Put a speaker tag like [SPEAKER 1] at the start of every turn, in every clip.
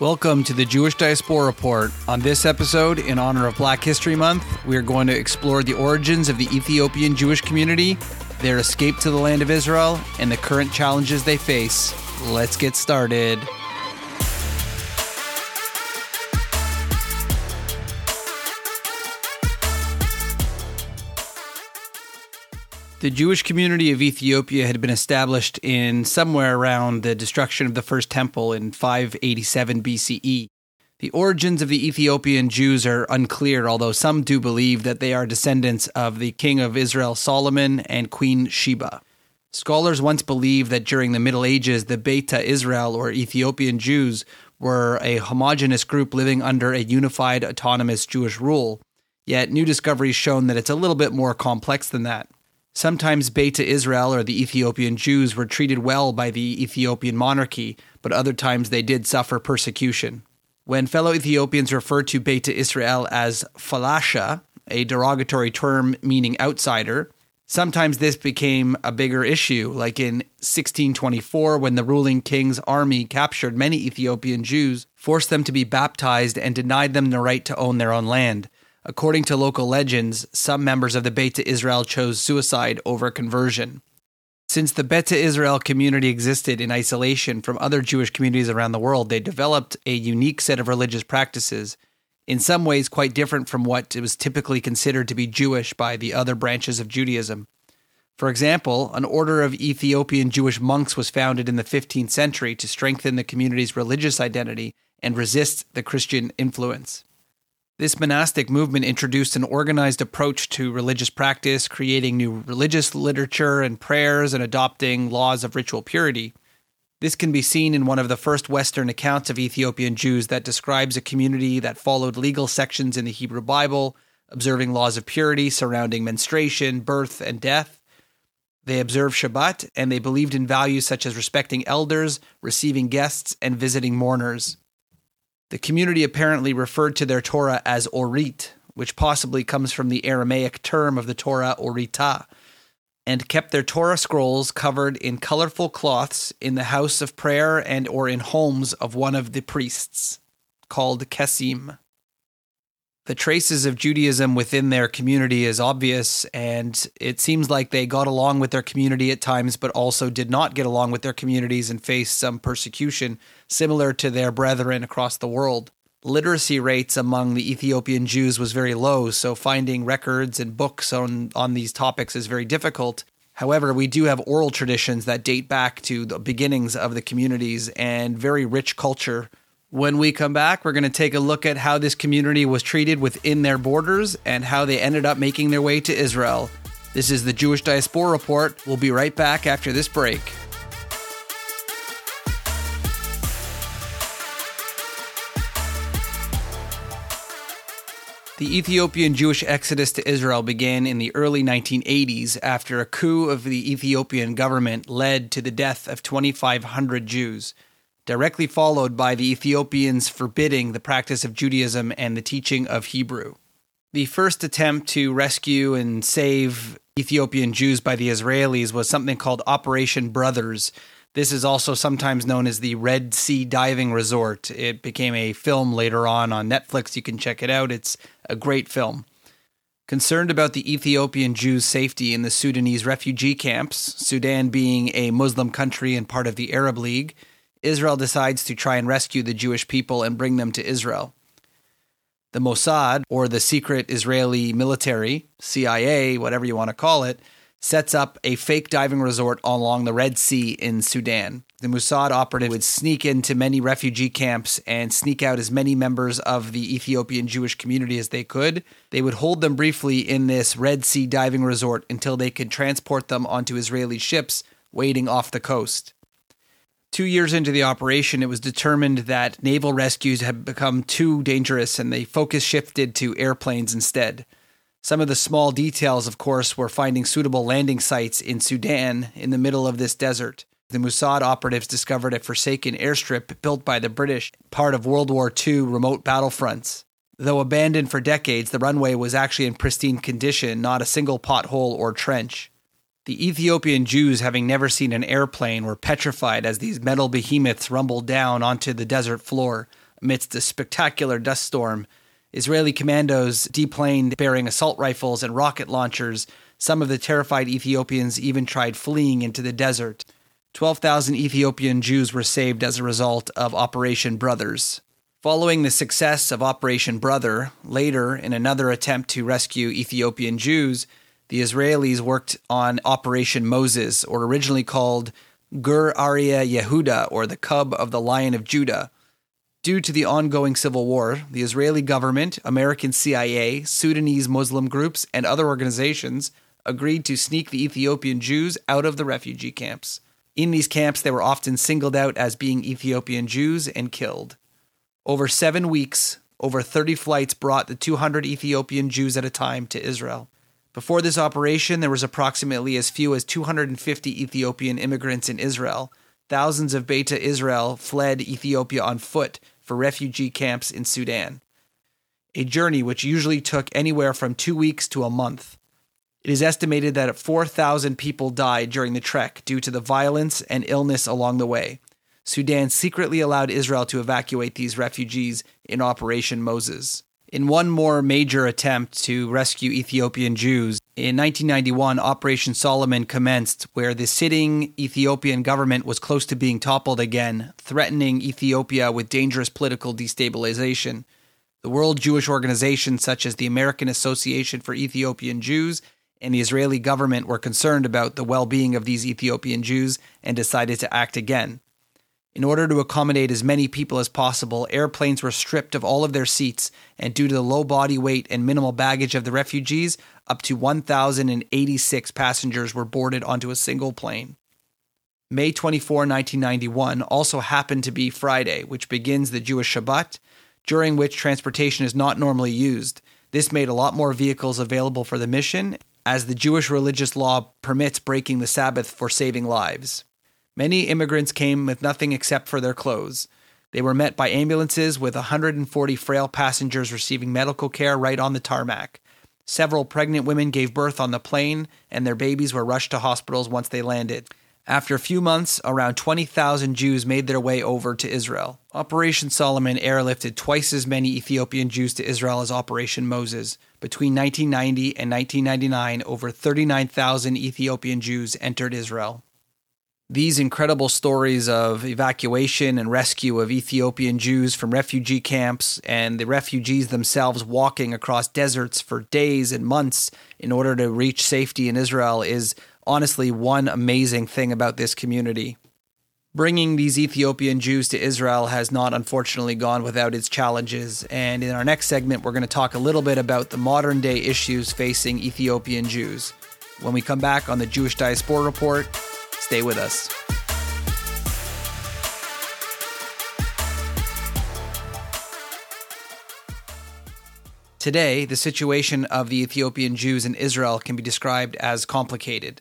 [SPEAKER 1] Welcome to the Jewish Diaspora Report. On this episode, in honor of Black History Month, we are going to explore the origins of the Ethiopian Jewish community, their escape to the land of Israel, and the current challenges they face. Let's get started. The Jewish community of Ethiopia had been established in somewhere around the destruction of the first temple in 587 BCE. The origins of the Ethiopian Jews are unclear, although some do believe that they are descendants of the king of Israel Solomon and Queen Sheba. Scholars once believed that during the Middle Ages, the Beta Israel or Ethiopian Jews were a homogenous group living under a unified autonomous Jewish rule. Yet new discoveries shown that it's a little bit more complex than that. Sometimes Beta Israel or the Ethiopian Jews were treated well by the Ethiopian monarchy, but other times they did suffer persecution. When fellow Ethiopians referred to Beta Israel as falasha, a derogatory term meaning outsider, sometimes this became a bigger issue, like in 1624 when the ruling king's army captured many Ethiopian Jews, forced them to be baptized, and denied them the right to own their own land. According to local legends, some members of the Beta Israel chose suicide over conversion. Since the Beta Israel community existed in isolation from other Jewish communities around the world, they developed a unique set of religious practices, in some ways quite different from what was typically considered to be Jewish by the other branches of Judaism. For example, an order of Ethiopian Jewish monks was founded in the 15th century to strengthen the community's religious identity and resist the Christian influence. This monastic movement introduced an organized approach to religious practice, creating new religious literature and prayers and adopting laws of ritual purity. This can be seen in one of the first Western accounts of Ethiopian Jews that describes a community that followed legal sections in the Hebrew Bible, observing laws of purity surrounding menstruation, birth, and death. They observed Shabbat, and they believed in values such as respecting elders, receiving guests, and visiting mourners. The community apparently referred to their Torah as Orit, which possibly comes from the Aramaic term of the Torah Orita, and kept their Torah scrolls covered in colorful cloths in the house of prayer and or in homes of one of the priests, called Kesim. The traces of Judaism within their community is obvious, and it seems like they got along with their community at times, but also did not get along with their communities and faced some persecution similar to their brethren across the world. Literacy rates among the Ethiopian Jews was very low, so finding records and books on, on these topics is very difficult. However, we do have oral traditions that date back to the beginnings of the communities and very rich culture when we come back, we're going to take a look at how this community was treated within their borders and how they ended up making their way to Israel. This is the Jewish Diaspora Report. We'll be right back after this break. The Ethiopian Jewish exodus to Israel began in the early 1980s after a coup of the Ethiopian government led to the death of 2,500 Jews directly followed by the Ethiopians forbidding the practice of Judaism and the teaching of Hebrew. The first attempt to rescue and save Ethiopian Jews by the Israelis was something called Operation Brothers. This is also sometimes known as the Red Sea Diving Resort. It became a film later on on Netflix. You can check it out. It's a great film. Concerned about the Ethiopian Jews' safety in the Sudanese refugee camps, Sudan being a Muslim country and part of the Arab League, Israel decides to try and rescue the Jewish people and bring them to Israel. The Mossad, or the secret Israeli military, CIA, whatever you want to call it, sets up a fake diving resort along the Red Sea in Sudan. The Mossad operative would sneak into many refugee camps and sneak out as many members of the Ethiopian Jewish community as they could. They would hold them briefly in this Red Sea diving resort until they could transport them onto Israeli ships waiting off the coast. Two years into the operation, it was determined that naval rescues had become too dangerous and the focus shifted to airplanes instead. Some of the small details, of course, were finding suitable landing sites in Sudan in the middle of this desert. The Mossad operatives discovered a forsaken airstrip built by the British, part of World War II remote battlefronts. Though abandoned for decades, the runway was actually in pristine condition, not a single pothole or trench. The Ethiopian Jews, having never seen an airplane, were petrified as these metal behemoths rumbled down onto the desert floor, amidst a spectacular dust storm. Israeli commandos deplaned bearing assault rifles and rocket launchers. Some of the terrified Ethiopians even tried fleeing into the desert. 12,000 Ethiopian Jews were saved as a result of Operation Brothers. Following the success of Operation Brother, later, in another attempt to rescue Ethiopian Jews, the Israelis worked on Operation Moses, or originally called Gur Arya Yehuda, or the Cub of the Lion of Judah. Due to the ongoing civil war, the Israeli government, American CIA, Sudanese Muslim groups, and other organizations agreed to sneak the Ethiopian Jews out of the refugee camps. In these camps, they were often singled out as being Ethiopian Jews and killed. Over seven weeks, over 30 flights brought the 200 Ethiopian Jews at a time to Israel. Before this operation, there was approximately as few as 250 Ethiopian immigrants in Israel. Thousands of Beta Israel fled Ethiopia on foot for refugee camps in Sudan. A journey which usually took anywhere from two weeks to a month. It is estimated that 4,000 people died during the trek due to the violence and illness along the way. Sudan secretly allowed Israel to evacuate these refugees in Operation Moses. In one more major attempt to rescue Ethiopian Jews, in 1991, Operation Solomon commenced, where the sitting Ethiopian government was close to being toppled again, threatening Ethiopia with dangerous political destabilization. The World Jewish organizations, such as the American Association for Ethiopian Jews and the Israeli government, were concerned about the well being of these Ethiopian Jews and decided to act again. In order to accommodate as many people as possible, airplanes were stripped of all of their seats, and due to the low body weight and minimal baggage of the refugees, up to 1,086 passengers were boarded onto a single plane. May 24, 1991 also happened to be Friday, which begins the Jewish Shabbat, during which transportation is not normally used. This made a lot more vehicles available for the mission, as the Jewish religious law permits breaking the Sabbath for saving lives. Many immigrants came with nothing except for their clothes. They were met by ambulances with 140 frail passengers receiving medical care right on the tarmac. Several pregnant women gave birth on the plane, and their babies were rushed to hospitals once they landed. After a few months, around 20,000 Jews made their way over to Israel. Operation Solomon airlifted twice as many Ethiopian Jews to Israel as Operation Moses. Between 1990 and 1999, over 39,000 Ethiopian Jews entered Israel. These incredible stories of evacuation and rescue of Ethiopian Jews from refugee camps and the refugees themselves walking across deserts for days and months in order to reach safety in Israel is honestly one amazing thing about this community. Bringing these Ethiopian Jews to Israel has not unfortunately gone without its challenges, and in our next segment, we're going to talk a little bit about the modern day issues facing Ethiopian Jews. When we come back on the Jewish Diaspora Report, Stay with us. Today, the situation of the Ethiopian Jews in Israel can be described as complicated.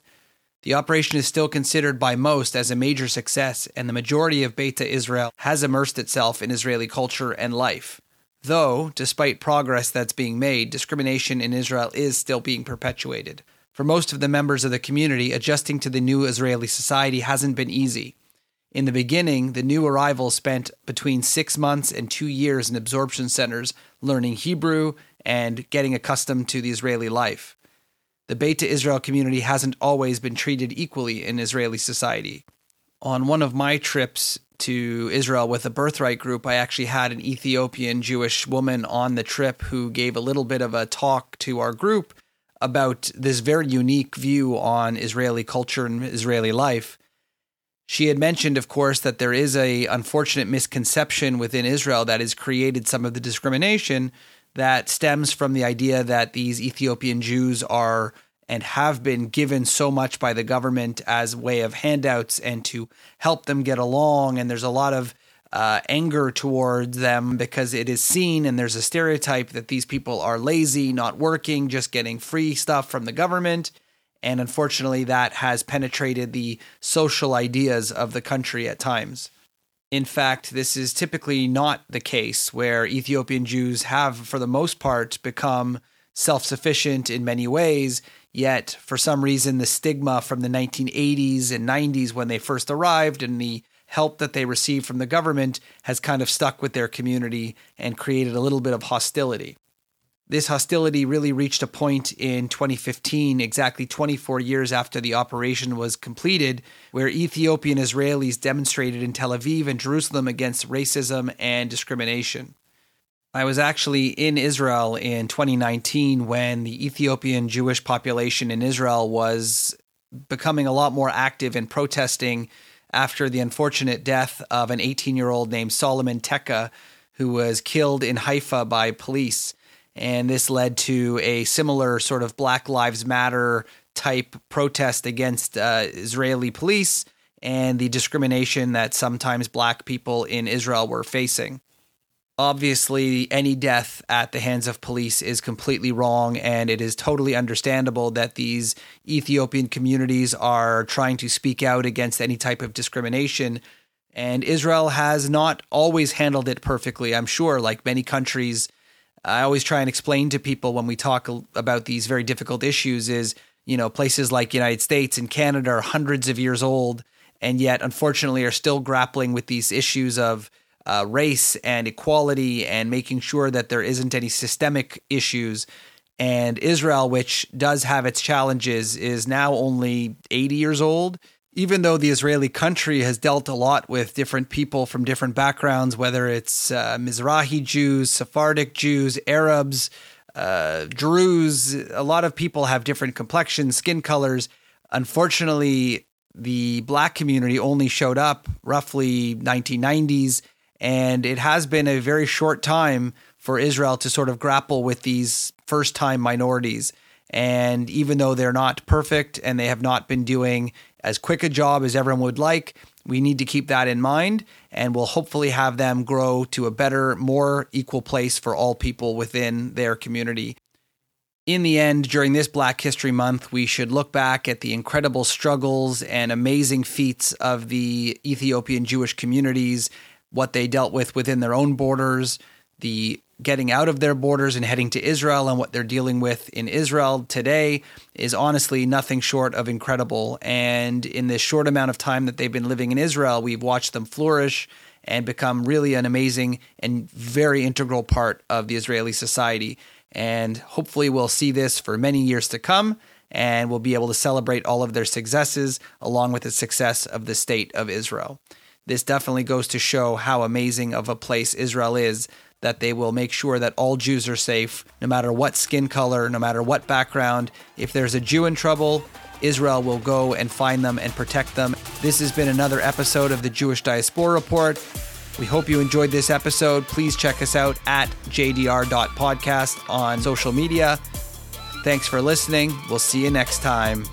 [SPEAKER 1] The operation is still considered by most as a major success, and the majority of Beta Israel has immersed itself in Israeli culture and life. Though, despite progress that's being made, discrimination in Israel is still being perpetuated. For most of the members of the community, adjusting to the new Israeli society hasn't been easy. In the beginning, the new arrivals spent between six months and two years in absorption centers learning Hebrew and getting accustomed to the Israeli life. The Beta Israel community hasn't always been treated equally in Israeli society. On one of my trips to Israel with a birthright group, I actually had an Ethiopian Jewish woman on the trip who gave a little bit of a talk to our group about this very unique view on Israeli culture and Israeli life. She had mentioned, of course, that there is a unfortunate misconception within Israel that has created some of the discrimination that stems from the idea that these Ethiopian Jews are and have been given so much by the government as way of handouts and to help them get along. And there's a lot of uh, anger towards them because it is seen and there's a stereotype that these people are lazy, not working, just getting free stuff from the government. And unfortunately, that has penetrated the social ideas of the country at times. In fact, this is typically not the case where Ethiopian Jews have, for the most part, become self sufficient in many ways. Yet, for some reason, the stigma from the 1980s and 90s when they first arrived and the help that they received from the government has kind of stuck with their community and created a little bit of hostility. This hostility really reached a point in 2015, exactly 24 years after the operation was completed, where Ethiopian Israelis demonstrated in Tel Aviv and Jerusalem against racism and discrimination. I was actually in Israel in 2019 when the Ethiopian Jewish population in Israel was becoming a lot more active in protesting after the unfortunate death of an 18 year old named Solomon Teka, who was killed in Haifa by police. And this led to a similar sort of Black Lives Matter type protest against uh, Israeli police and the discrimination that sometimes black people in Israel were facing. Obviously, any death at the hands of police is completely wrong, and it is totally understandable that these Ethiopian communities are trying to speak out against any type of discrimination. And Israel has not always handled it perfectly, I'm sure, like many countries I always try and explain to people when we talk about these very difficult issues is, you know, places like United States and Canada are hundreds of years old and yet unfortunately are still grappling with these issues of uh, race and equality and making sure that there isn't any systemic issues. And Israel, which does have its challenges, is now only 80 years old even though the Israeli country has dealt a lot with different people from different backgrounds, whether it's uh, Mizrahi Jews, Sephardic Jews, Arabs, uh, Druze, a lot of people have different complexions, skin colors. Unfortunately, the black community only showed up roughly 1990s, and it has been a very short time for Israel to sort of grapple with these first time minorities. And even though they're not perfect and they have not been doing as quick a job as everyone would like. We need to keep that in mind, and we'll hopefully have them grow to a better, more equal place for all people within their community. In the end, during this Black History Month, we should look back at the incredible struggles and amazing feats of the Ethiopian Jewish communities, what they dealt with within their own borders, the getting out of their borders and heading to Israel and what they're dealing with in Israel today is honestly nothing short of incredible. And in this short amount of time that they've been living in Israel, we've watched them flourish and become really an amazing and very integral part of the Israeli society. And hopefully, we'll see this for many years to come. And we'll be able to celebrate all of their successes along with the success of the state of Israel. This definitely goes to show how amazing of a place Israel is that they will make sure that all Jews are safe, no matter what skin color, no matter what background. If there's a Jew in trouble, Israel will go and find them and protect them. This has been another episode of the Jewish Diaspora Report. We hope you enjoyed this episode. Please check us out at jdr.podcast on social media. Thanks for listening. We'll see you next time.